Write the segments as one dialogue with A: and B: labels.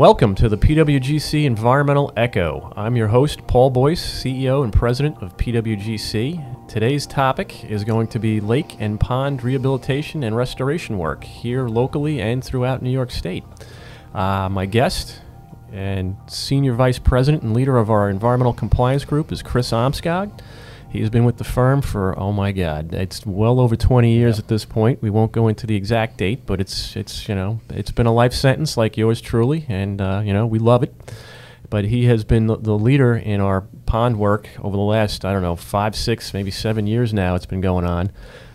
A: Welcome to the PWGC Environmental Echo. I'm your host, Paul Boyce, CEO and President of PWGC. Today's topic is going to be lake and pond rehabilitation and restoration work here locally and throughout New York State. Uh, my guest and Senior Vice President and leader of our Environmental Compliance Group is Chris Omskog. He's been with the firm for oh my God, it's well over 20 years
B: Yeah.
A: at this point. We won't go into the exact date, but it's it's you know it's been a life sentence like yours truly, and uh, you know we love it. But he has been the, the leader in our pond work over the last I don't know five, six, maybe seven years now. It's been going on,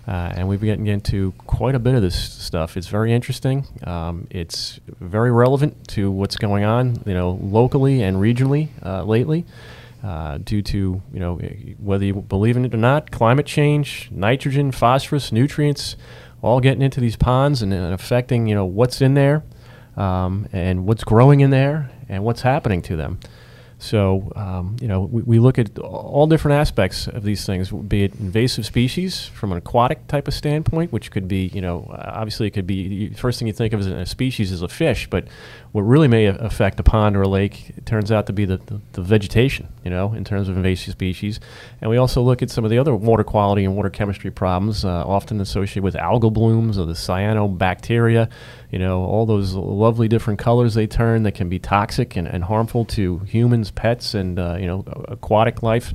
A: uh, and we've gotten into quite a bit of this stuff. It's very interesting. Um, it's very relevant to what's going on, you know, locally and regionally uh, lately uh, due to you know whether you believe in it or not, climate change, nitrogen, phosphorus, nutrients, all getting into these ponds and, and affecting you know what's in there, um, and what's growing in there, and what's happening to them. So um, you know we, we look at all different aspects of these things, be it invasive species from an aquatic type of standpoint, which could be you know obviously it could be you- first thing you think of as a species is a fish, but what really may affect a pond or a lake turns out to be the, the, the vegetation, you know, in terms of invasive species. And we also look at some of the other water quality and water chemistry problems, uh, often associated with algal blooms or the cyanobacteria, you know, all those lovely different colors they turn that can be toxic and, and harmful to humans, pets, and, uh, you know, aquatic life.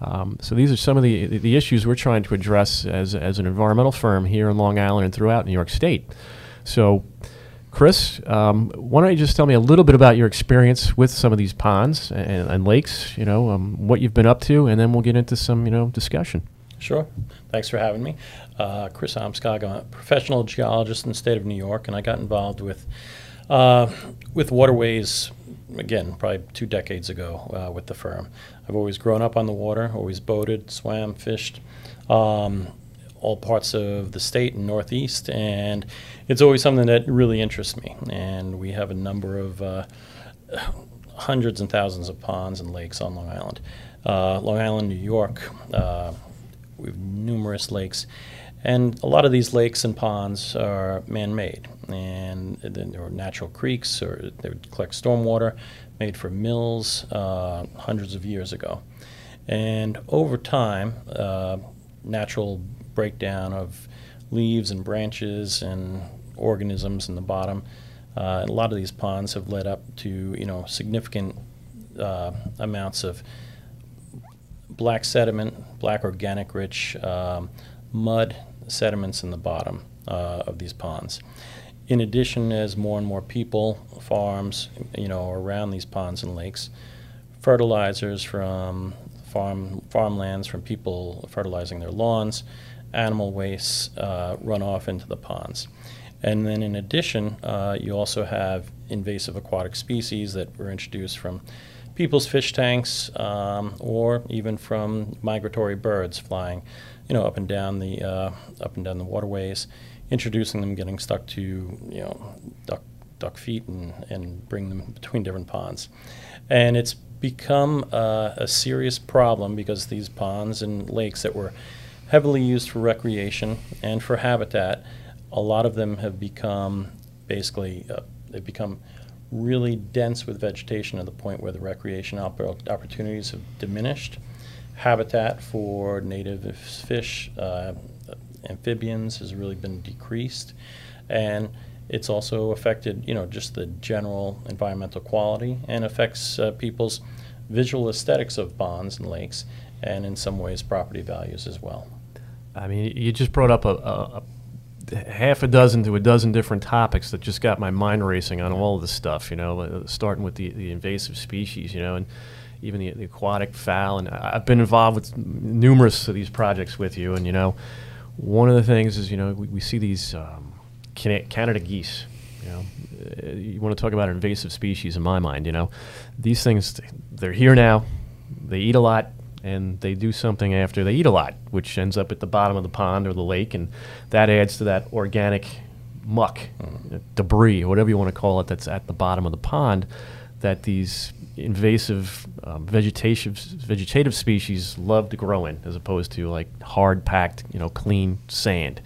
A: Um, so these are some of the, the issues we're trying to address as, as an environmental firm here in Long Island and throughout New York State. So, Chris, um, why don't you just tell me a little bit about your experience with some of these ponds and, and lakes? You know, um, what you've been up to, and then we'll get into some, you know, discussion.
B: Sure. Thanks for having me. Uh, Chris Omskog, I'm a professional geologist in the state of New York, and I got involved with uh, with waterways again probably two decades ago uh, with the firm. I've always grown up on the water, always boated, swam, fished, um, all parts of the state and Northeast, and it's always something that really interests me. And we have a number of uh, hundreds and thousands of ponds and lakes on Long Island. Uh, Long Island, New York, uh, we have numerous lakes, and a lot of these lakes and ponds are man-made, and then there are natural creeks or they would collect stormwater made for mills uh, hundreds of years ago. And over time, uh, natural breakdown of leaves and branches and organisms in the bottom. Uh, a lot of these ponds have led up to you know significant uh, amounts of black sediment, black organic rich um, mud sediments in the bottom uh, of these ponds. In addition, as more and more people, farms, you know, around these ponds and lakes, fertilizers from farm farmlands, from people fertilizing their lawns, animal wastes uh, run off into the ponds. And then, in addition, uh, you also have invasive aquatic species that were introduced from people's fish tanks, um, or even from migratory birds flying, you know, up and down the uh, up and down the waterways, introducing them, getting stuck to you know duck duck feet, and and bring them between different ponds, and it's become uh, a serious problem because these ponds and lakes that were heavily used for recreation and for habitat, a lot of them have become basically uh, they've become really dense with vegetation to the point where the recreation oppor- opportunities have diminished. Habitat for native fish, uh, amphibians has really been decreased, and it's also affected, you know, just the general environmental quality and affects uh, people's visual aesthetics of ponds and lakes, and in some ways property values as well.
A: I mean, you just brought up a, a, a half a dozen to a dozen different topics that just got my mind racing on all of this stuff. You know, uh, starting with the, the invasive species. You know, and even the, the aquatic fowl. And I've been involved with numerous of these projects with you. And you know, one of the things is you know we, we see these um, Canada geese. You know, uh, you want to talk about invasive species in my mind. You know, these things they're here now. They eat a lot and they do something after they eat a lot, which ends up at the bottom of the pond or the lake, and that adds to that organic muck, uh, debris, whatever you want to call it, that's at the bottom of the pond. That these invasive um, vegetative vegetative species love to grow in, as opposed to like hard packed, you know, clean sand,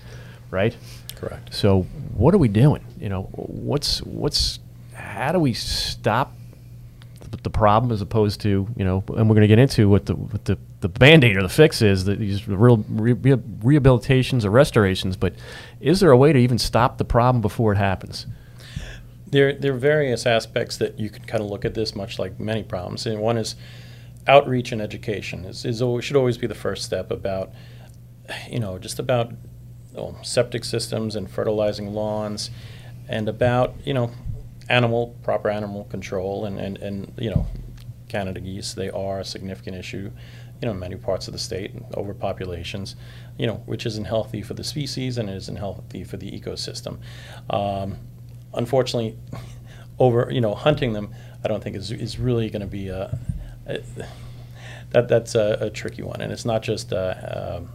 A: right?
B: Correct.
A: So what are we doing? You know, what's what's how do we stop the, the problem as opposed to you know, and we're going to get into what the what the the band aid or the fix is that these real re- re- rehabilitations or restorations. But is there a way to even stop the problem before it happens?
B: There, there are various aspects that you can kind of look at this, much like many problems. And one is outreach and education is, is always, should always be the first step about, you know, just about oh, septic systems and fertilizing lawns, and about you know, animal proper animal control and and, and you know, Canada geese they are a significant issue, you know, in many parts of the state, overpopulations, you know, which isn't healthy for the species and it isn't healthy for the ecosystem. Um, unfortunately, over you know hunting them, I don't think is is really going to be a, a, that that's a, a, tricky one, and it's not just uh, um,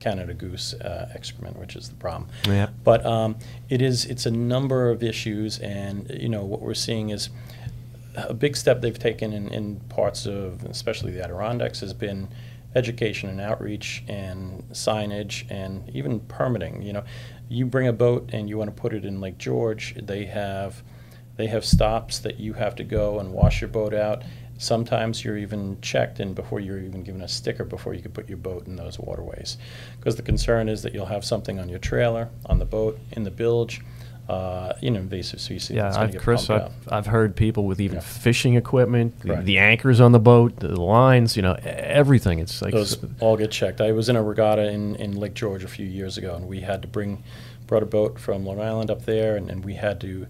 B: Canada goose uh, excrement, which is the problem.
A: Yeah.
B: But um, it is it's a number of issues, and you know what we're seeing is a big step they've taken in, in parts of, especially the Adirondacks, has been education and outreach and signage and even permitting. You know, you bring a boat and you want to put it in Lake George, they have they have stops that you have to go and wash your boat out. Sometimes you're even checked and before you're even given a sticker before you can put your boat in those waterways. Because the concern is that you'll have something on your trailer, on the boat, in the bilge, uh, in invasive species.
A: Yeah, I've,
B: get
A: Chris, I've. I've heard people with even
B: Yeah.
A: fishing equipment, the, the anchors on the boat, the lines, you know, everything. It's like
B: Those all get checked. I was in a regatta in, in Lake George a few years ago, and we had to bring, brought a boat from Long Island up there, and, and we had to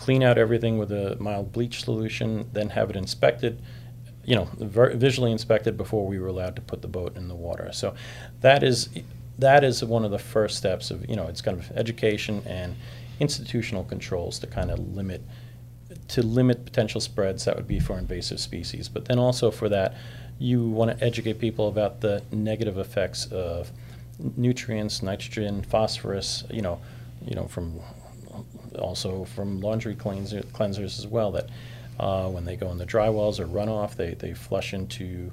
B: clean out everything with a mild bleach solution, then have it inspected, you know, visually inspected before we were allowed to put the boat in the water. So that is that is one of the first steps of you know it's kind of education and institutional controls to kind of limit to limit potential spreads that would be for invasive species but then also for that you want to educate people about the negative effects of nutrients nitrogen phosphorus you know you know from also from laundry cleanser, cleansers as well that uh, when they go in the dry wells or runoff they, they flush into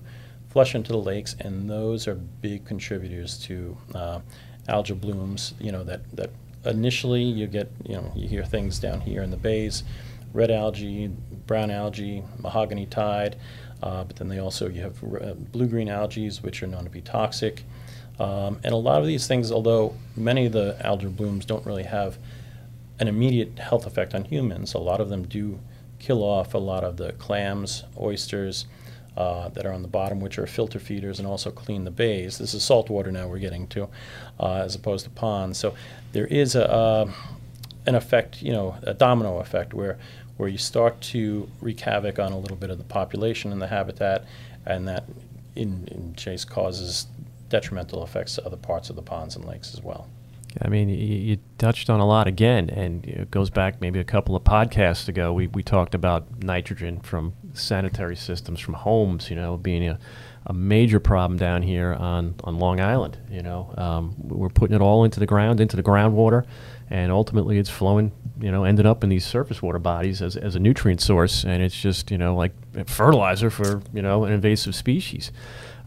B: flush into the lakes and those are big contributors to uh, blooms you know that, that initially you get you know you hear things down here in the bays red algae brown algae mahogany tide uh, but then they also you have uh, blue green algae which are known to be toxic. Um, and a lot of these things although many of the algal blooms don't really have an immediate health effect on humans. A lot of them do kill off a lot of the clams, oysters uh, that are on the bottom, which are filter feeders, and also clean the bays. This is salt water now we're getting to, uh, as opposed to ponds. So there is a uh, an effect, you know, a domino effect where where you start to wreak havoc on a little bit of the population and the habitat, and that in, in chase causes detrimental effects to other parts of the ponds and lakes as well.
A: I mean, you, you touched on a lot again, and it goes back maybe a couple of podcasts ago. We, we talked about nitrogen from sanitary systems, from homes, you know, being a, a major problem down here on, on Long Island. You know, um, we're putting it all into the ground, into the groundwater, and ultimately it's flowing, you know, ended up in these surface water bodies as, as a nutrient source, and it's just, you know, like fertilizer for, you know, an invasive species.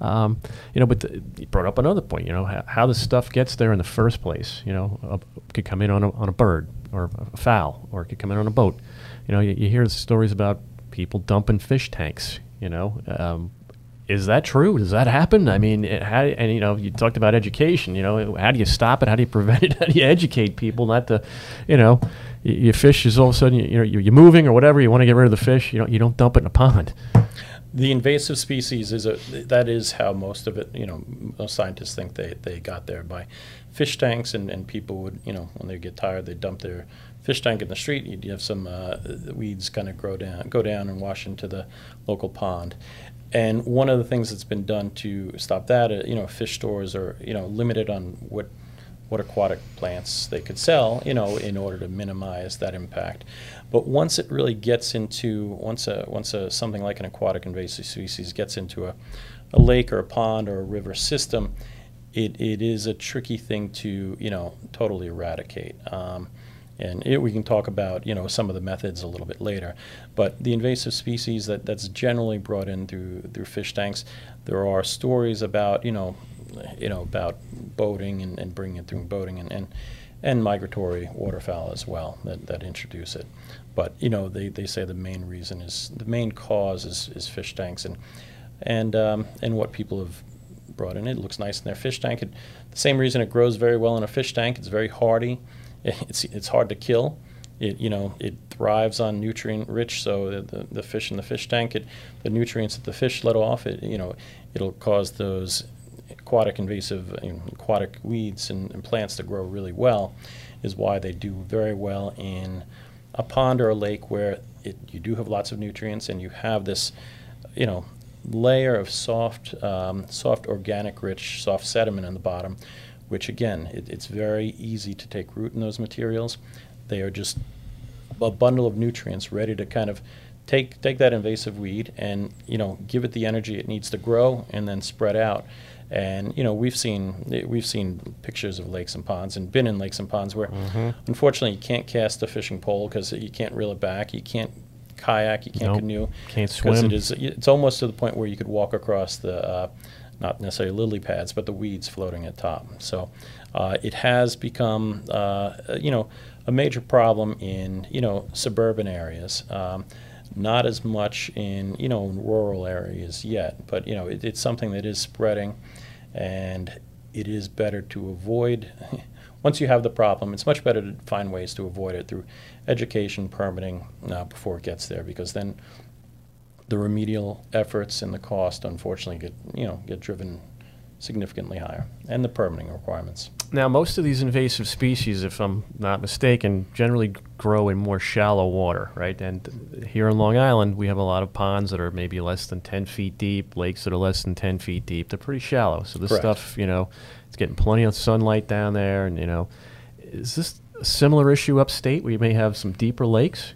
A: Um, you know, but the, you brought up another point. You know, how, how this stuff gets there in the first place. You know, a, could come in on a, on a bird or a fowl, or it could come in on a boat. You know, you, you hear stories about people dumping fish tanks. You know, um, is that true? Does that happen? I mean, it, how, and you know, you talked about education. You know, how do you stop it? How do you prevent it? How do you educate people not to, you know, your fish is all of a sudden you know you're, you're moving or whatever. You want to get rid of the fish. You don't you don't dump it in a pond.
B: The invasive species is a that is how most of it, you know, most scientists think they, they got there by fish tanks and, and people would, you know, when they get tired, they dump their fish tank in the street. You'd have some uh, weeds kind of grow down, go down and wash into the local pond. And one of the things that's been done to stop that, uh, you know, fish stores are, you know, limited on what what aquatic plants they could sell, you know, in order to minimize that impact. But once it really gets into once a once a something like an aquatic invasive species gets into a, a lake or a pond or a river system, it, it is a tricky thing to you know totally eradicate. Um, and it, we can talk about you know some of the methods a little bit later. But the invasive species that, that's generally brought in through through fish tanks, there are stories about you know you know about boating and, and bringing it through boating and, and and migratory waterfowl as well that, that introduce it. But you know, they, they say the main reason is the main cause is, is fish tanks and and um, and what people have brought in. It looks nice in their fish tank. It, the same reason it grows very well in a fish tank. It's very hardy. It's it's hard to kill. It you know it thrives on nutrient rich. So the, the, fish in the fish tank, it the nutrients that the fish let off, it you know it'll cause those aquatic invasive you know, aquatic weeds and, and, plants to grow really well. Is why they do very well in a pond or a lake where it, you do have lots of nutrients and you have this you know layer of soft, um, soft organic rich, soft sediment in the bottom, which again, it, it's very easy to take root in those materials. They are just a bundle of nutrients ready to kind of take take that invasive weed and you know give it the energy it needs to grow and then spread out. And you know we've seen we've seen pictures of lakes and ponds and been in lakes and ponds where
A: Mhm.
B: unfortunately you can't cast a fishing pole because you can't reel it back. You can't kayak. You can't
A: Nope.
B: canoe
A: Can't swim.
B: it is it's almost to the point where you could walk across the uh, not necessarily lily pads but the weeds floating at top so uh, it has become uh, you know a major problem in you know suburban areas um, not as much in you know rural areas yet but you know it, it's something that is spreading and it is better to avoid once you have the problem it's much better to find ways to avoid it through education permitting uh, before it gets there because then the remedial efforts and the cost unfortunately get you know get driven significantly higher and the permitting requirements
A: Now, most of these invasive species, if I'm not mistaken, generally grow in more shallow water, right? And here in Long Island, we have a lot of ponds that are maybe less than 10 feet deep, lakes that are less than 10 feet deep. They're pretty shallow. So this
B: Correct.
A: stuff, you know, it's getting plenty of sunlight down there. And, you know, is this a similar issue upstate where you may have some deeper lakes?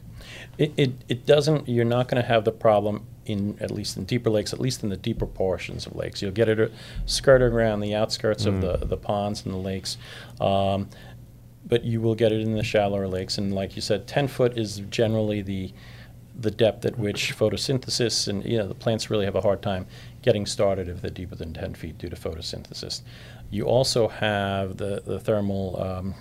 B: It, it, it doesn't, you're not going to have the problem in, at least in deeper lakes, at least in the deeper portions of lakes. You'll get it uh, skirting around the outskirts of the, the ponds and the lakes. Um, but you will get it in the shallower lakes. And like you said, 10 foot is generally the, the depth at which photosynthesis and, you know, the plants really have a hard time getting started if they're deeper than 10 feet due to photosynthesis. You also have the, the thermal, um,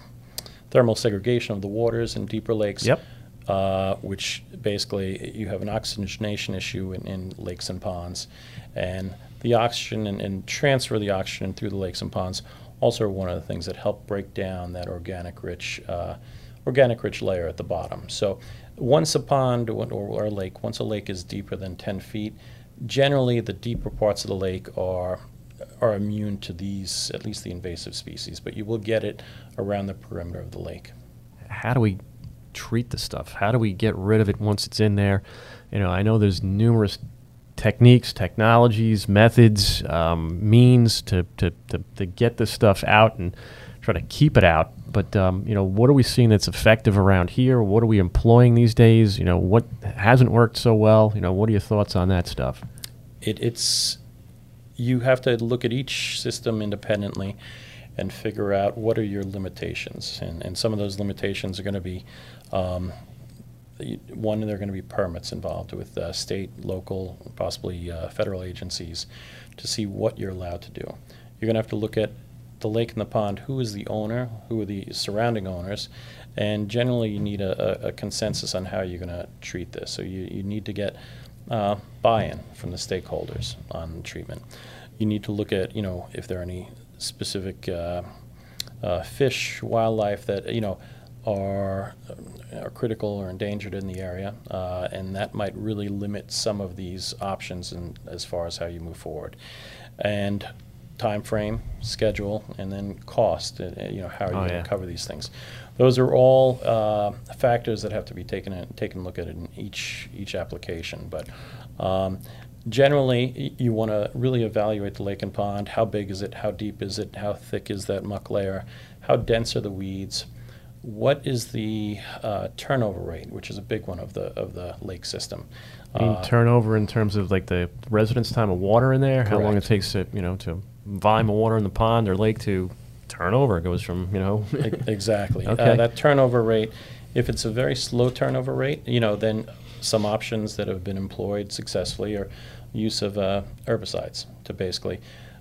B: thermal segregation of the waters in deeper lakes
A: Yep.
B: Uh, which basically you have an oxygenation issue in, in lakes and ponds. And the oxygen and, and transfer the oxygen through the lakes and ponds also are one of the things that help break down that organic rich, uh, organic rich layer at the bottom. So once a pond or, or a lake, once a lake is deeper than 10 feet, generally the deeper parts of the lake are are immune to these, at least the invasive species, but you will get it around the perimeter of the lake.
A: how do we treat the stuff? How do we get rid of it once it's in there? You know, I know there's numerous techniques, technologies, methods, um, means to, to, to, to get this stuff out and try to keep it out. But um, you know, what are we seeing that's effective around here? What are we employing these days? You know, what hasn't worked so well? You know, what are your thoughts on that stuff?
B: it, it's you have to look at each system independently and figure out what are your limitations and, and some of those limitations are going to be um, one there are going to be permits involved with uh, state local possibly uh, federal agencies to see what you're allowed to do you're going to have to look at the lake and the pond who is the owner who are the surrounding owners and generally you need a, a, a consensus on how you're going to treat this so you, you need to get uh, buy-in from the stakeholders on treatment. You need to look at, you know, if there are any specific uh, uh, fish, wildlife that, you know, are, are critical or endangered in the area, uh, and that might really limit some of these options in, as far as how you move forward. And time frame, schedule, and then cost, uh, you know, how are you
A: Oh,
B: going to
A: yeah.
B: cover these things? Those are all uh, factors that have to be taken in, taken a look at in each each application. But um, generally, you want to really evaluate the lake and pond. How big is it? How deep is it? How thick is that muck layer? How dense are the weeds? What is the uh, turnover rate, which is a big one of the of the lake system?
A: I mean,
B: Uh,
A: turnover in terms of like the residence time of water in there, how long it takes to, you know, to volume of water in the pond or lake to turnover. It goes from, you know,
B: Exactly.
A: Okay.
B: Uh, that turnover rate, if it's a very slow turnover rate, you know, then some options that have been employed successfully are use of uh, herbicides to basically,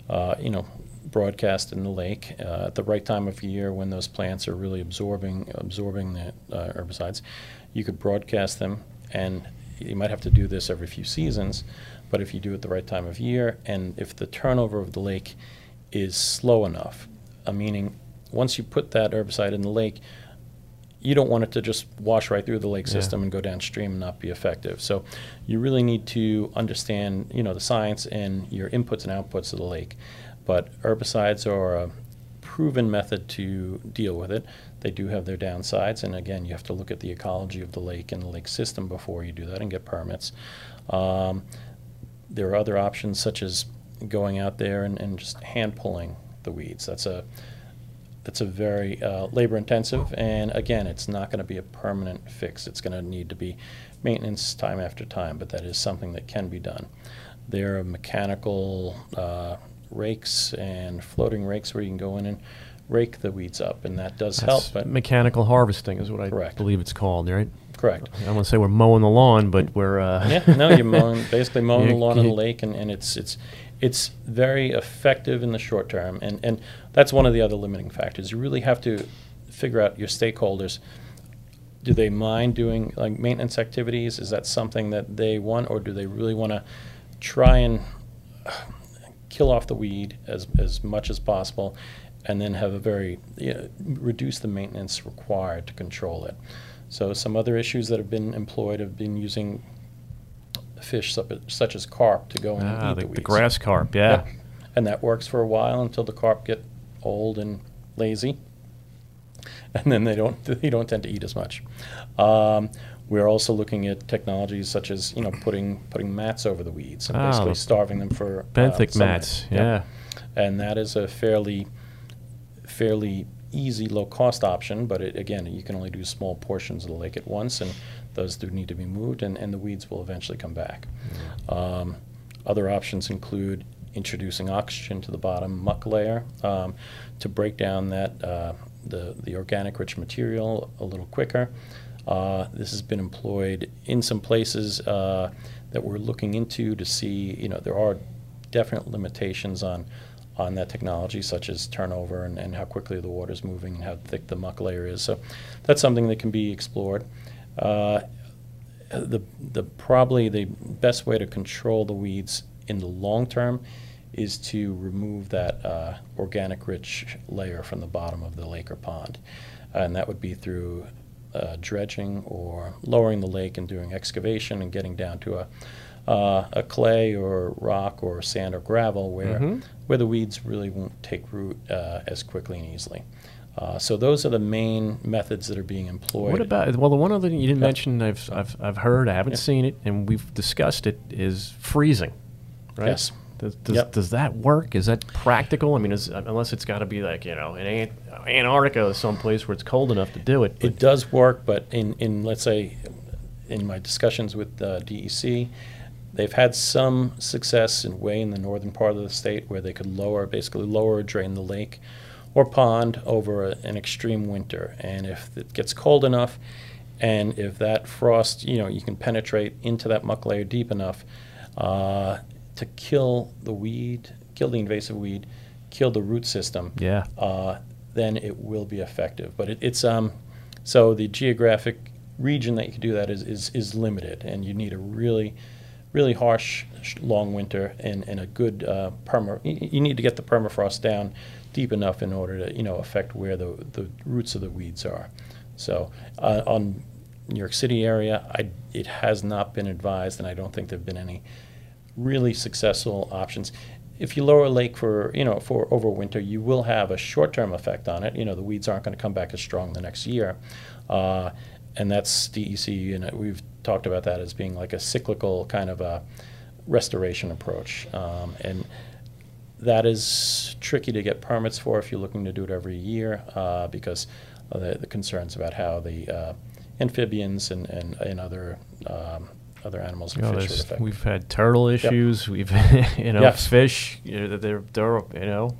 B: uh, you know, broadcast in the lake uh, at the right time of year when those plants are really absorbing absorbing the uh, herbicides. You could broadcast them, and you might have to do this every few seasons. But if you do it the right time of year, and if the turnover of the lake is slow enough, uh, meaning once you put that herbicide in the lake, you don't want it to just wash right through the lake
A: Yeah.
B: system and go downstream and not be effective. So you really need to understand, you know, the science and your inputs and outputs of the lake. But herbicides are a proven method to deal with it. They do have their downsides, and again, you have to look at the ecology of the lake and the lake system before you do that and get permits. Um, there are other options such as going out there and, and just hand pulling the weeds. That's a that's a very uh, labor intensive, and again, it's not going to be a permanent fix. It's going to need to be maintenance time after time, but that is something that can be done. There are mechanical uh, rakes and floating rakes where you can go in and rake the weeds up, and that does help.
A: That's
B: But
A: mechanical harvesting is what I
B: Correct.
A: believe it's called, right?
B: correct.
A: I don't want to say we're mowing the lawn, but we're uh,
B: yeah, no, you're mowing, basically mowing the lawn of the lake, and, and it's it's it's very effective in the short term, and and that's one of the other limiting factors. You really have to figure out your stakeholders. Do they mind doing like maintenance activities? Is that something that they want, or do they really want to try and kill off the weed as as much as possible, and then have a very you know, reduce the maintenance required to control it? So some other issues that have been employed have been using fish such, as carp to go in and
A: ah,
B: eat
A: the,
B: the,
A: the grass carp. Yeah.
B: Yep. And that works for a while until the carp get old and lazy, and then they don't they don't tend to eat as much. Um, we're also looking at technologies such as you know putting putting mats over the weeds and basically starving them for uh,
A: Benthic
B: sunlight.
A: mats.
B: Yep.
A: Yeah.
B: and that is a fairly fairly easy low cost option but it, again you can only do small portions of the lake at once and those do need to be moved and, and the weeds will eventually come back um, other options include introducing oxygen to the bottom muck layer um, to break down that uh, the, the organic rich material a little quicker uh, this has been employed in some places uh, that we're looking into to see you know there are definite limitations on on that technology, such as turnover and, and how quickly the water is moving and how thick the muck layer is. So that's something that can be explored. Uh, the, the probably the best way to control the weeds in the long term is to remove that uh, organic rich layer from the bottom of the lake or pond. And that would be through uh, dredging or lowering the lake and doing excavation and getting down to a, uh, a clay or rock or sand or gravel where,
A: Mhm.
B: where the weeds really won't take root uh, as quickly and easily. Uh, so those are the main methods that are being employed.
A: What about well? The one other thing you didn't
B: Yeah.
A: mention, I've I've I've heard, I haven't
B: Yeah.
A: seen it, and we've discussed it, is freezing. Right?
B: Yes.
A: Does does,
B: Yep.
A: does that work? Is that practical? I mean, is, unless it's got to be like you know in Ant- Antarctica or someplace where it's cold enough to do it.
B: It does work, but in, in let's say, in my discussions with uh, DEC, they've had some success in way in the northern part of the state where they could lower, basically lower or drain the lake or pond over a, an extreme winter. And if it gets cold enough, and if that frost, you know, you can penetrate into that muck layer deep enough uh, to kill the weed, kill the invasive weed, kill the root system
A: yeah.
B: uh, then it will be effective. But it, it's um, so the geographic region that you can do that is, is, is limited, and you need a really, really harsh, long winter and, and a good uh, perma. You, need to get the permafrost down deep enough in order to you know affect where the, the roots of the weeds are. So uh, on New York City area, I, it has not been advised, and I don't think there've been any really successful options. If you lower a lake for you know for over winter, you will have a short-term effect on it. You know the weeds aren't going to come back as strong the next year, uh, and that's DEC. And we've talked about that as being like a cyclical kind of a restoration approach, um, and that is tricky to get permits for if you're looking to do it every year uh, because the, the concerns about how the uh, amphibians and, and, and other um, other animals and
A: You know,
B: fish would affect.
A: we've had turtle issues. We've you know
B: Yes.
A: fish. You know, they're, they're you know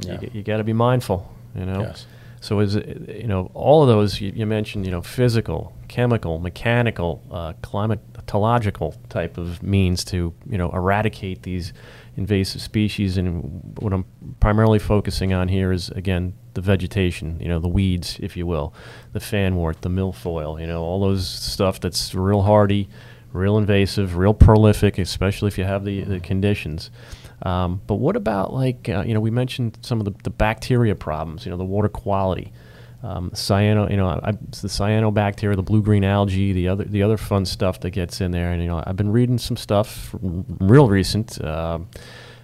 B: Yeah.
A: you, you got to be mindful. You know.
B: Yes.
A: So is it, you know all of those you, you mentioned you know physical, chemical, mechanical, uh, climatological type of means to you know eradicate these invasive species. And what I'm primarily focusing on here is again the vegetation, you know the weeds, if you will, the fanwort, the milfoil, you know all those stuff that's real hardy, real invasive, real prolific, especially if you have the, the conditions. Um, but what about like uh, you know we mentioned some of the, the bacteria problems, you know the water quality, um, cyano, you know I, the cyanobacteria, the blue green algae, the other the other fun stuff that gets in there, and you know I've been reading some stuff real recent. Uh,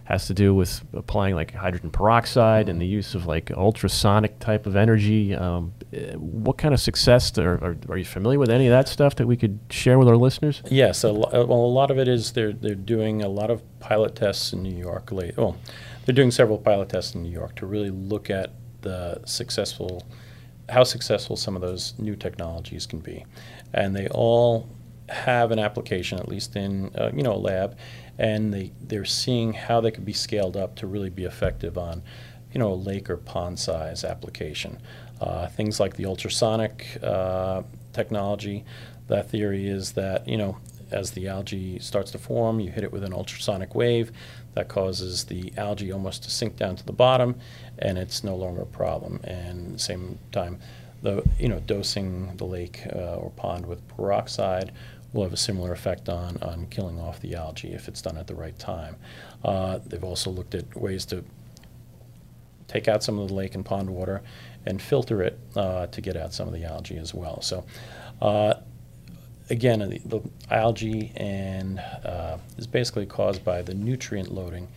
A: has to do with applying like hydrogen peroxide and the use of like ultrasonic type of energy. Um, eh, what kind of success are, are, are, you familiar with any of that stuff that we could share with our listeners?
B: Yes, a lo- well, a lot of it is they're they're doing a lot of pilot tests in New York. Late, well, they're doing several pilot tests in New York to really look at the successful, how successful some of those new technologies can be, and they all have an application, at least in uh, you know a lab, and they they're seeing how they could be scaled up to really be effective on, you know, a lake or pond size application. Uh, things like the ultrasonic uh, technology. That theory is that you know as the algae starts to form, you hit it with an ultrasonic wave that causes the algae almost to sink down to the bottom, and it's no longer a problem. And same time, the you know dosing the lake uh, or pond with peroxide will have a similar effect on, on killing off the algae if it's done at the right time. Uh, they've also looked at ways to take out some of the lake and pond water and filter it uh, to get out some of the algae as well. So, uh, again, the, the, algae and uh, is basically caused by the nutrient loading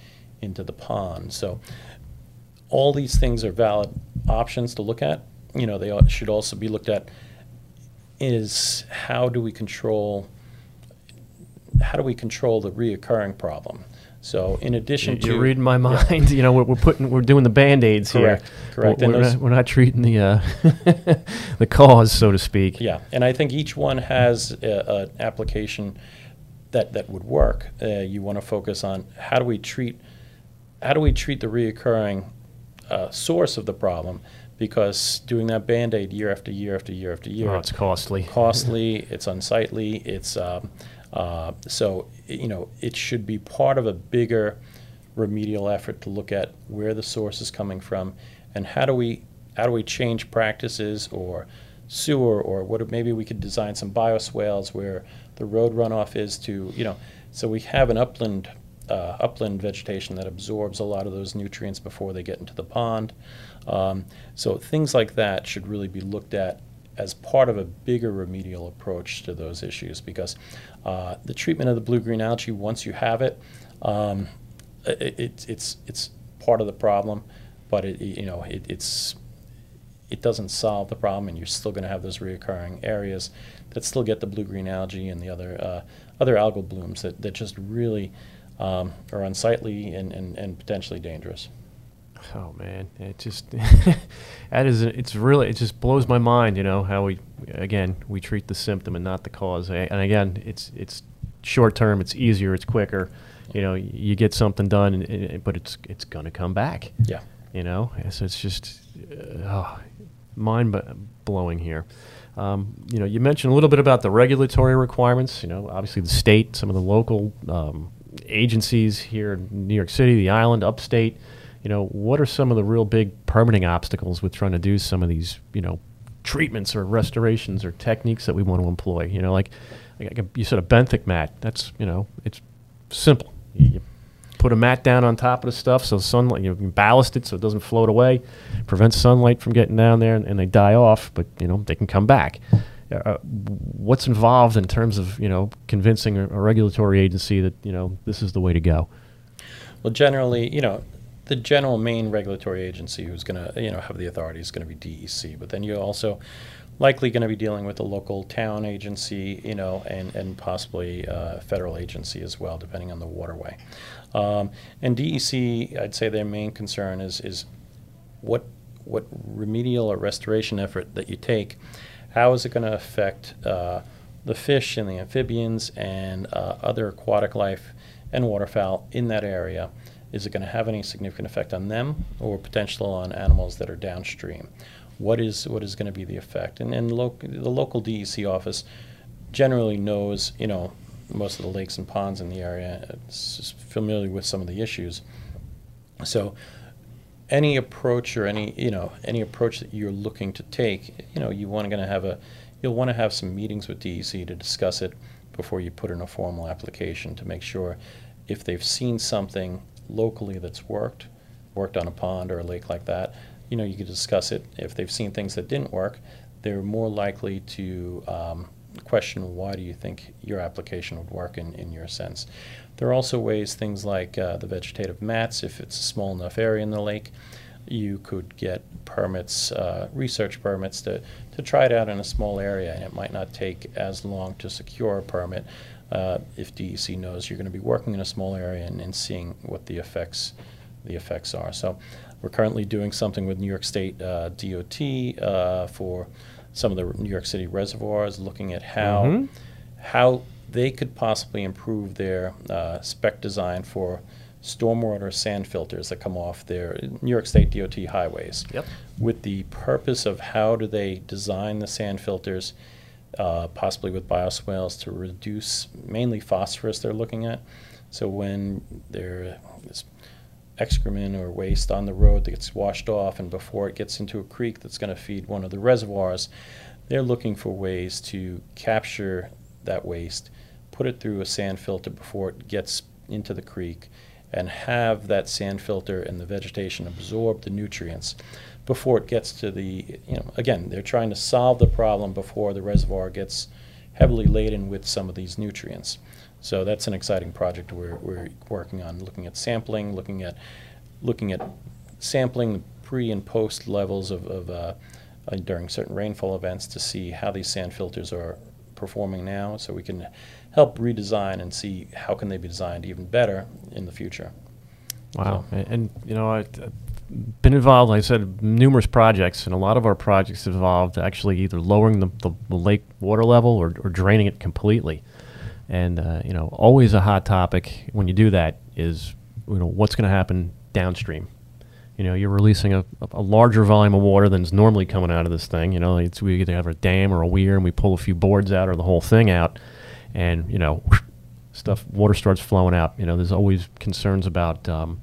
B: into the pond. So, all these things are valid options to look at. You know, they should also be looked at is how do we control how do we control the reoccurring problem? So in addition
A: you,
B: to
A: you're reading my mind, yeah. you know we're, we're, putting we're doing the band aids
B: here. Correct.
A: We're, we're, not, we're, not, treating the uh, the cause, so to speak.
B: Yeah, and I think each one has an application that that would work. Uh, you want to focus on how do we treat how do we treat the reoccurring uh, source of the problem because doing that band aid year after year after year after year,
A: oh, it's costly.
B: Costly. it's unsightly. It's um, uh, so you know it should be part of a bigger remedial effort to look at where the source is coming from and how do we how do we change practices or sewer or what maybe we could design some bioswales where the road runoff is to you know so we have an upland uh, upland vegetation that absorbs a lot of those nutrients before they get into the pond. Um, so things like that should really be looked at as part of a bigger remedial approach to those issues because uh, the treatment of the blue-green algae, once you have it, um, it, it, it's, it's part of the problem, but it, you know, it, it's, it doesn't solve the problem and you're still going to have those reoccurring areas that still get the blue-green algae and the other, uh, other algal blooms that, that just really um, are unsightly and, and, and potentially dangerous.
A: Oh man, it just that is it's really it just blows my mind. You know how we again we treat the symptom and not the cause. And again, it's it's short term. It's easier. It's quicker. You know, you get something done, and, and, but it's it's gonna come back.
B: Yeah.
A: You know, so it's just uh, oh, mind blowing here. Um, you know, you mentioned a little bit about the regulatory requirements. You know, obviously the state, some of the local um, agencies here in New York City, the island, upstate, you know, what are some of the real big permitting obstacles with trying to do some of these, you know, treatments or restorations or techniques that we want to employ? You know, like, like you said, a benthic mat. That's you know, it's simple. You put a mat down on top of the stuff so sunlight you, know, you ballast it so it doesn't float away, prevents sunlight from getting down there, and, and they die off. But you know, they can come back. Uh, what's involved in terms of you know convincing a, a, regulatory agency that you know this is the way to go?
B: Well, generally, you know, the general main regulatory agency who's going to you know have the authority is going to be DEC, but then you're also likely going to be dealing with a local town agency, you know, and and possibly a federal agency as well, depending on the waterway. Um, and DEC, I'd say their main concern is is what what remedial or restoration effort that you take how is it going to affect uh, the fish and the amphibians and uh, other aquatic life and waterfowl in that area? Is it going to have any significant effect on them or potential on animals that are downstream? what is what is going to be the effect? And and loc- the local DEC office generally knows, you know, most of the lakes and ponds in the area. It's familiar with some of the issues. So any approach or any you know any approach that you're looking to take, you know, you want to have a you'll want to have some meetings with DEC to discuss it before you put in a formal application to make sure if they've seen something locally that's worked, worked on a pond or a lake like that, you know, you could discuss it. If they've seen things that didn't work, they're more likely to um, question why do you think your application would work in, in your sense. There are also ways, things like uh, the vegetative mats, if it's a small enough area in the lake, you could get permits, uh, research permits to, to try it out in a small area, and it might not take as long to secure a permit uh, if DEC knows you're going to be working in a small area and, and seeing what the effects the effects are. So we're currently doing something with New York State uh, DOT uh, for some of the New York City reservoirs, looking at how
A: Mhm.
B: how they could possibly improve their uh, spec design for stormwater sand filters that come off their New York State DOT highways.
A: Yep.
B: With the purpose of how do they design the sand filters, uh, possibly with bioswales to reduce mainly phosphorus they're looking at. So when there is excrement or waste on the road that gets washed off, and before it gets into a creek that's going to feed one of the reservoirs, they're looking for ways to capture that waste, put it through a sand filter before it gets into the creek, and have that sand filter and the vegetation absorb the nutrients before it gets to the, you know, again, they're trying to solve the problem before the reservoir gets heavily laden with some of these nutrients. So that's an exciting project we're, we're working on, looking at sampling, looking at, looking at sampling the pre and post levels of, of uh, uh, during certain rainfall events to see how these sand filters are performing now, so we can help redesign and see how can they be designed even better in the future.
A: Wow. And, and, you know, uh, been involved, like I said, numerous projects, and a lot of our projects involved actually either lowering the, the, the lake water level or, or draining it completely. And, uh, you know, always a hot topic when you do that is, you know, what's going to happen downstream. You know, you're releasing a, a larger volume of water than's normally coming out of this thing. You know, it's, we either have a dam or a weir and we pull a few boards out or the whole thing out. And, you know, stuff, water starts flowing out. You know, there's always concerns about um,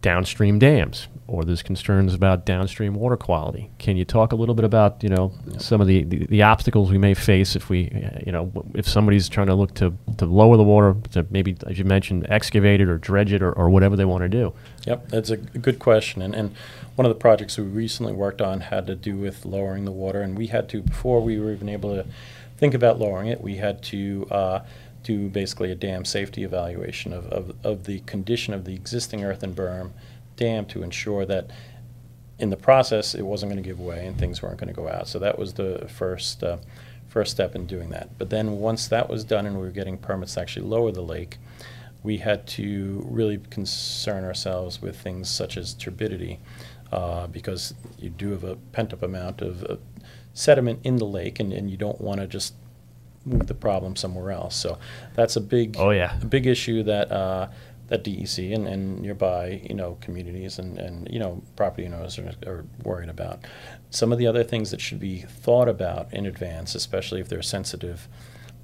A: downstream dams or there's concerns about downstream water quality. Can you talk a little bit about, you know, some of the, the, the obstacles we may face if we, you know, if somebody's trying to look to, to lower the water, to maybe, as you mentioned, excavate it or dredge it or, or whatever they want to do?
B: Yep, that's a good question. And, and one of the projects we recently worked on had to do with lowering the water. And we had to, before we were even able to think about lowering it, we had to uh, do basically a dam safety evaluation of, of, of the condition of the existing earthen berm dam to ensure that in the process it wasn't going to give way and things weren't going to go out. So that was the first uh, first step in doing that. But then once that was done and we were getting permits to actually lower the lake, we had to really concern ourselves with things such as turbidity, uh, because you do have a pent-up amount of uh, sediment in the lake, and, and you don't want to just move the problem somewhere else. So that's a big,
A: Oh, yeah.
B: a big issue that uh, that DEC and, and nearby, you know, communities and, and you know, property owners are, are worried about. Some of the other things that should be thought about in advance, especially if they're sensitive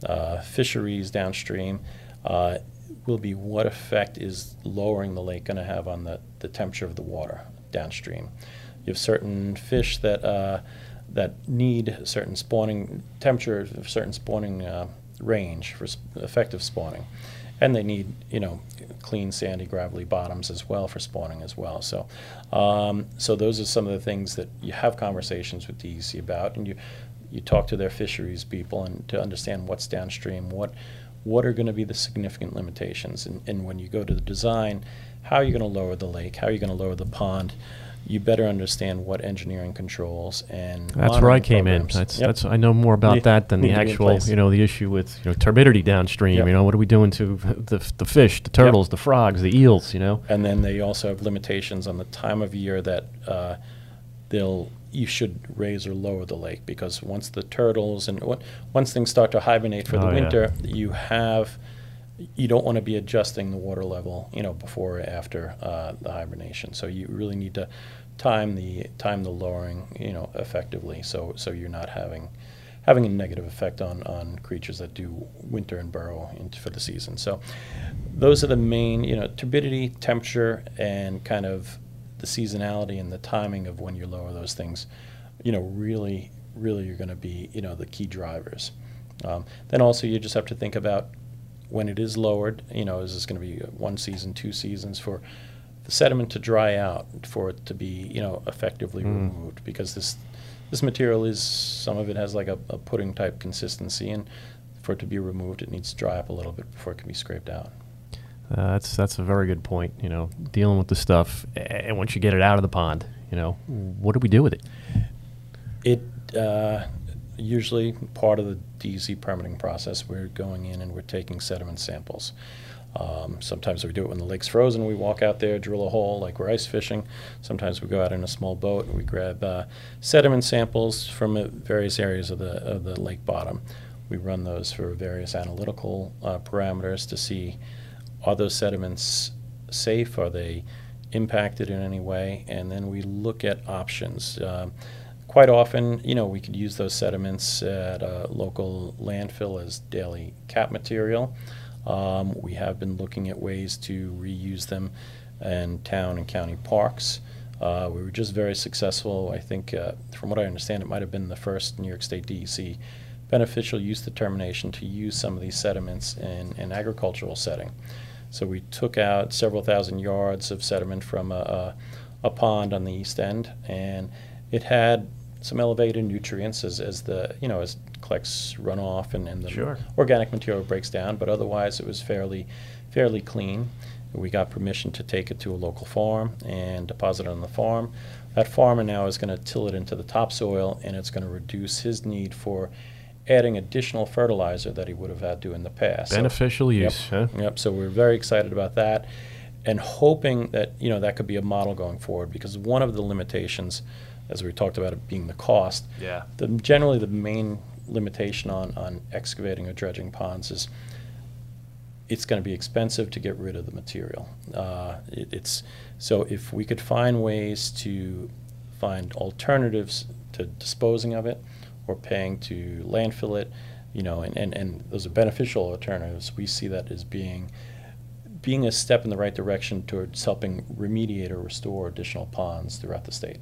B: uh, fisheries downstream, uh, will be what effect is lowering the lake going to have on the, the temperature of the water downstream. You have certain fish that uh, that need certain spawning temperature, certain spawning uh, range for effective spawning, and they need you know clean, sandy, gravelly bottoms as well for spawning as well. So, um, so those are some of the things that you have conversations with DEC about, and you you talk to their fisheries people and to understand what's downstream, what what are going to be the significant limitations, and, and when you go to the design, how are you going to lower the lake, how are you going to lower the pond. You better understand what engineering controls and
A: That's where I came in. That's,
B: Yep.
A: that's, I know more about
B: Need-
A: that than the
B: need to be in
A: actual, you know, the issue with, you know, turbidity downstream.
B: Yep.
A: You know, what are we doing to the, the fish, the turtles, the frogs, the eels, you know?
B: And then they also have limitations on the time of year that uh, they'll you should raise or lower the lake because once the turtles and on- once things start to hibernate for the
A: Oh, yeah.
B: winter, you have you don't want to be adjusting the water level, you know, before or after uh, the hibernation. So you really need to time the time the lowering, you know, effectively. So so you're not having having a negative effect on on creatures that do winter and burrow into for the season. So those are the main, you know, turbidity, temperature, and kind of the seasonality and the timing of when you lower those things. You know, really, really, you're going to be you know the key drivers. Um, then also you just have to think about when it is lowered. You know, is this going to be one season, two seasons for the sediment to dry out for it to be you know effectively
A: Mm.
B: removed because this this material is some of it has like a, a pudding type consistency and for it to be removed it needs to dry up a little bit before it can be scraped out.
A: Uh, that's that's a very good point. You know, dealing with the stuff, and once you get it out of the pond, you know, what do we do with it?
B: It uh, usually part of the DEC permitting process. We're going in and we're taking sediment samples. Um, sometimes we do it when the lake's frozen. We walk out there, drill a hole like we're ice fishing. Sometimes we go out in a small boat and we grab uh, sediment samples from uh, various areas of the of the lake bottom. We run those for various analytical uh, parameters to see are those sediments safe? Are they impacted in any way? And then we look at options. Um, quite often, you know, we could use those sediments at a local landfill as daily cap material. Um, we have been looking at ways to reuse them in town and county parks. Uh, we were just very successful. I think, uh, from what I understand, it might have been the first New York State DEC beneficial use determination to use some of these sediments in an agricultural setting. So we took out several thousand yards of sediment from a, a, a pond on the east end, and it had some elevated nutrients as, as the you know as collects runoff and, and the
A: Sure.
B: organic material breaks down. But otherwise, it was fairly fairly clean. We got permission to take it to a local farm and deposit it on the farm. That farmer now is going to till it into the topsoil, and it's going to reduce his need for adding additional fertilizer that he would have had to in the past. So-
A: Beneficial
B: Yep.
A: use, huh?
B: Yep. So we're very excited about that, and hoping that you know that could be a model going forward. Because one of the limitations, as we talked about, it being the cost.
A: Yeah.
B: The generally the main limitation on on excavating or dredging ponds is it's going to be expensive to get rid of the material. Uh, it, it's so if we could find ways to find alternatives to disposing of it or paying to landfill it, you know, and, and, and those are beneficial alternatives. We see that as being being a step in the right direction towards helping remediate or restore additional ponds throughout the state.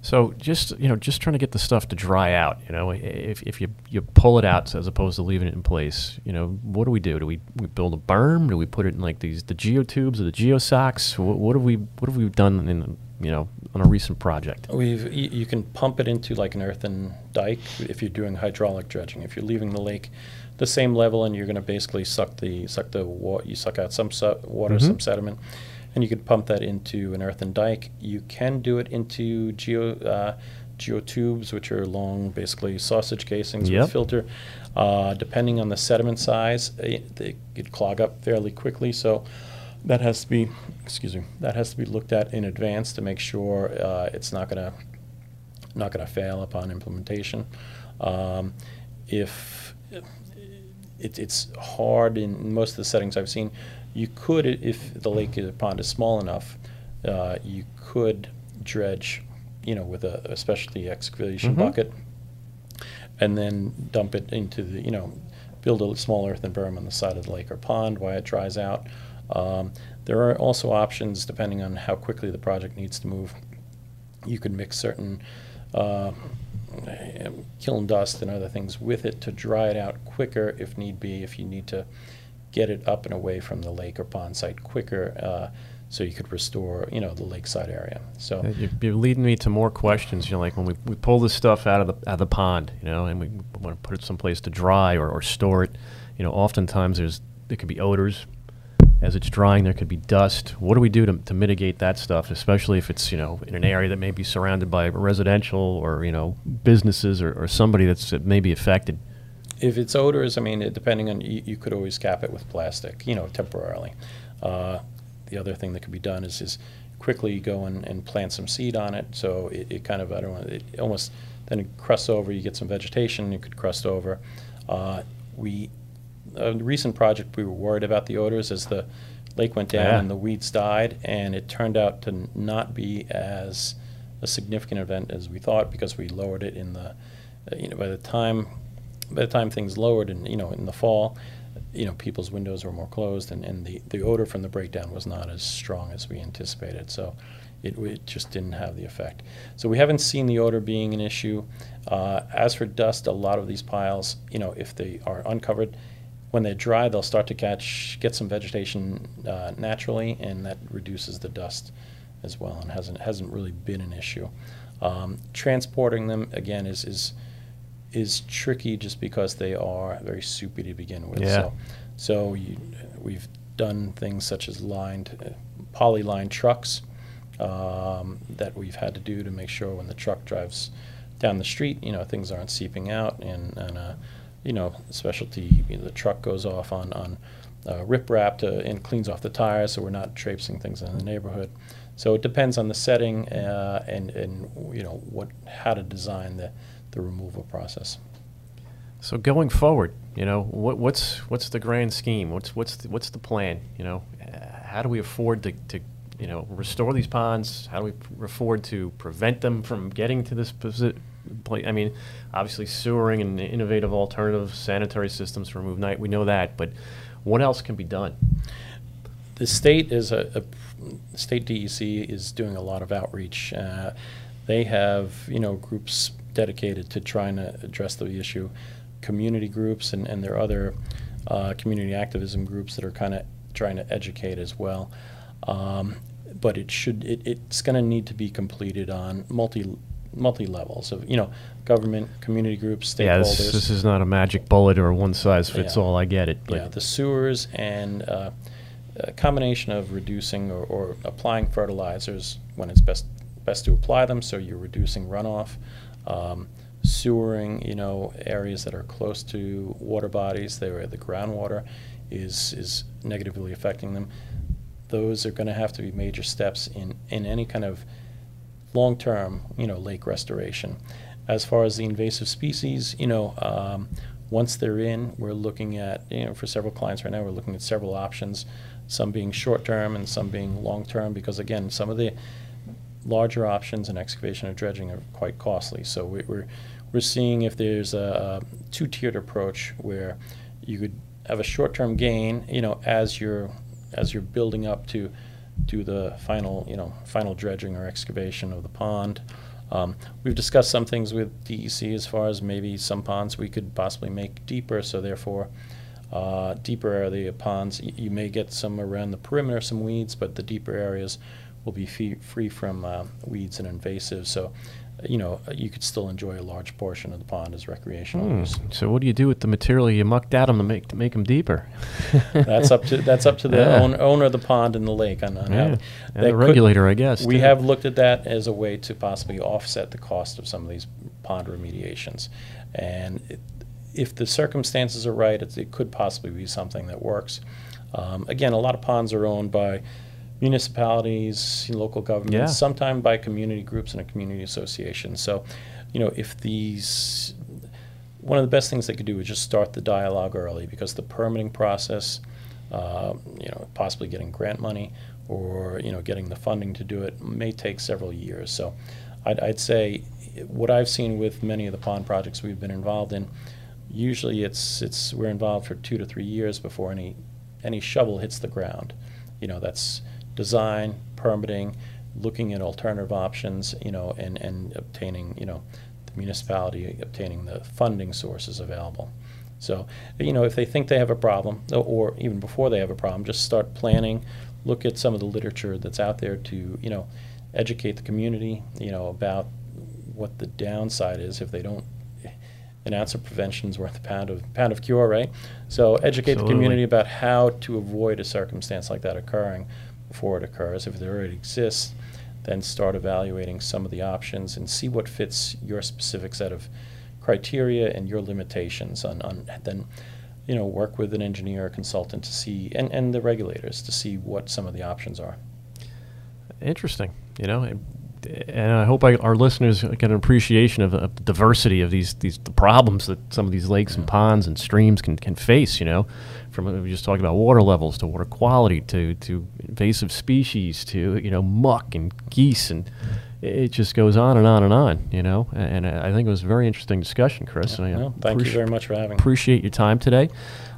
A: So just you know, just trying to get the stuff to dry out. You know, if, if you you pull it out as opposed to leaving it in place, you know, what do we do? Do we, we build a berm? Do we put it in like these the geotubes or the geosocks? What, what have we what have we done in you know on a recent project?
B: We've, you, can pump it into like an earthen dike if you're doing hydraulic dredging. If you're leaving the lake the same level and you're going to basically suck the suck the wa- you suck out some su- water,
A: Mhm.
B: some sediment, and you can pump that into an earthen dike. You can do it into geo uh, geotubes, which are long, basically sausage casings
A: Yep.
B: with filter. Uh, depending on the sediment size, it, they could clog up fairly quickly. So that has to be, excuse me, that has to be looked at in advance to make sure uh, it's not going to not going to fail upon implementation. Um, if it, it's hard in most of the settings I've seen, you could, if the lake is, pond is small enough, uh, you could dredge, you know, with a, a specialty excavation
A: Mhm.
B: bucket, and then dump it into the, you know, build a small earthen berm on the side of the lake or pond while it dries out. Um, there are also options depending on how quickly the project needs to move. You could mix certain uh, kiln dust and other things with it to dry it out quicker if need be, if you need to get it up and away from the lake or pond site quicker, uh, so you could restore, you know, the lakeside area. So.
A: You're, you're leading me to more questions. You know, like when we, we pull this stuff out of the out of the pond, you know, and we want to put it someplace to dry or, or store it. You know, oftentimes there's there could be odors as it's drying. There could be dust. What do we do to, to mitigate that stuff, especially if it's you know in an area that may be surrounded by residential or you know businesses or, or somebody that's that may be affected.
B: If it's odors, I mean, it, depending on, you, you could always cap it with plastic, you know, temporarily. Uh, the other thing that could be done is, is quickly go and, and plant some seed on it, so it, it kind of, I don't know, it almost, then it crusts over, you get some vegetation, you could crust over. Uh, we, a recent project, we were worried about the odors as the lake went down
A: Yeah.
B: and the weeds died, and it turned out to not be as a significant event as we thought because we lowered it in the, you know, by the time, by the time things lowered in, you know, in the fall, you know, people's windows were more closed and, and the, the odor from the breakdown was not as strong as we anticipated. So it, it just didn't have the effect. So we haven't seen the odor being an issue. Uh, as for dust, a lot of these piles, you know, if they are uncovered, when they're dry, they'll start to catch, get some vegetation uh, naturally, and that reduces the dust as well, and hasn't hasn't really been an issue. Um, transporting them again is is is tricky just because they are very soupy to begin with.
A: Yeah.
B: So, so you, we've done things such as lined, uh, poly-lined trucks um, that we've had to do to make sure when the truck drives down the street, you know, things aren't seeping out, and, and uh, you know, specialty, you know, the truck goes off on, on uh, riprap to, and cleans off the tires, so we're not traipsing things in the neighborhood. So it depends on the setting uh, and, and, you know, what, how to design the, the removal process.
A: So going forward, you know, what, what's what's the grand scheme? What's what's the, what's the plan? You know, Uh, how do we afford to, to you know restore these ponds? How do we afford to prevent them from getting to this posi- place? I mean, obviously sewering and innovative alternative sanitary systems to remove night. We know that, but what else can be done?
B: The state is a, a state DEC is doing a lot of outreach. Uh, they have you know groups dedicated to trying to address the issue, community groups and, and there are other uh, community activism groups that are kind of trying to educate as well. Um, but it should it, it's going to need to be completed on multi multi levels of you know government, community groups, stakeholders.
A: Yeah, this, this is not a magic bullet or a one size fits
B: Yeah.
A: all. I get it, but
B: Yeah, the sewers and uh, a combination of reducing or, or applying fertilizers when it's best best to apply them, so you're reducing runoff. Um, sewering, you know, areas that are close to water bodies, where the groundwater is is negatively affecting them. Those are going to have to be major steps in in any kind of long-term, you know, lake restoration. As far as the invasive species, you know, um, once they're in, we're looking at, you know, for several clients right now, we're looking at several options, some being short-term and some being long-term, because again, some of the larger options and excavation and dredging are quite costly. So we- we're, we're seeing if there's a a two-tiered approach where you could have a short-term gain, you know, as you're, as you're building up to, to the final, you know, final dredging or excavation of the pond. Um, We've discussed some things with DEC as far as maybe some ponds we could possibly make deeper, so therefore, uh, deeper area ponds, y- you may get some around the perimeter, some weeds, but the deeper areas will be fee- free from uh, weeds and invasives. So, you know, you could still enjoy a large portion of the pond as recreational
A: Hmm,
B: use.
A: So what do you do with the material you mucked out 'em to make to make them deeper?
B: That's up to that's up to the
A: Yeah.
B: own, owner of the pond and the lake on, on
A: Yeah,
B: how
A: the
B: could-
A: regulator, I guess.
B: We
A: too.
B: have looked at that as a way to possibly offset the cost of some of these pond remediations. And it- if the circumstances are right, it's- it could possibly be something that works. Um, Again, a lot of ponds are owned by municipalities, local
A: Yeah.
B: governments, sometimes by community groups and a community association. So, you know, if these, one of the best things they could do is just start the dialogue early because the permitting process, uh, you know, possibly getting grant money or, you know, getting the funding to do it may take several years. So I'd, I'd say what I've seen with many of the pond projects we've been involved in, usually it's, it's, we're involved for two to three years before any, any shovel hits the ground. You know, that's design, permitting, looking at alternative options, you know, and, and obtaining, you know, the municipality obtaining the funding sources available. So, you know, if they think they have a problem, or- even before they have a problem, just start planning, look at some of the literature that's out there to, you know, educate the community, you know, about what the downside is if they don't, an ounce of prevention is worth a pound of, pound of cure, right? So educate the community about how to avoid a circumstance like that occurring before it occurs. If it already exists, then start evaluating some of the options and see what fits your specific set of criteria and your limitations on, on then you know work with an engineer or consultant to see and, and the regulators to see what some of the options are
A: Interesting. You know, and I hope I, our listeners get an appreciation of, of the diversity of these these the problems that some of these lakes and ponds and streams can, can face. You know, from just talking about water levels to water quality to to invasive species to you know muck and geese and it just goes on and on and on. You know, and, and I think it was a very interesting discussion, Chris. and I
B: Well, thank you very much for having me.
A: appreciate your time today.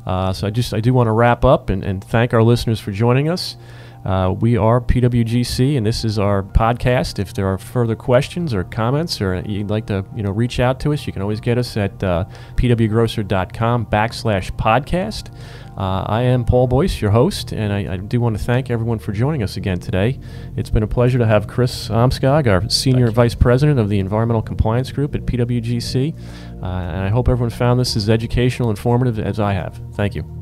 A: Uh, so I just I do want to wrap up and, and thank our listeners for joining us. Uh, we are PWGC, and this is our podcast. If there are further questions or comments, or you'd like to, you know, reach out to us, you can always get us at uh, pwgrosser.com backslash podcast. Uh, I am Paul Boyce, your host, and I, I do want to thank everyone for joining us again today. It's been a pleasure to have Chris Amskog, our Senior. Vice President of the Environmental Compliance Group at PWGC. Uh, and I hope everyone found this as educational, and informative as I have. Thank you.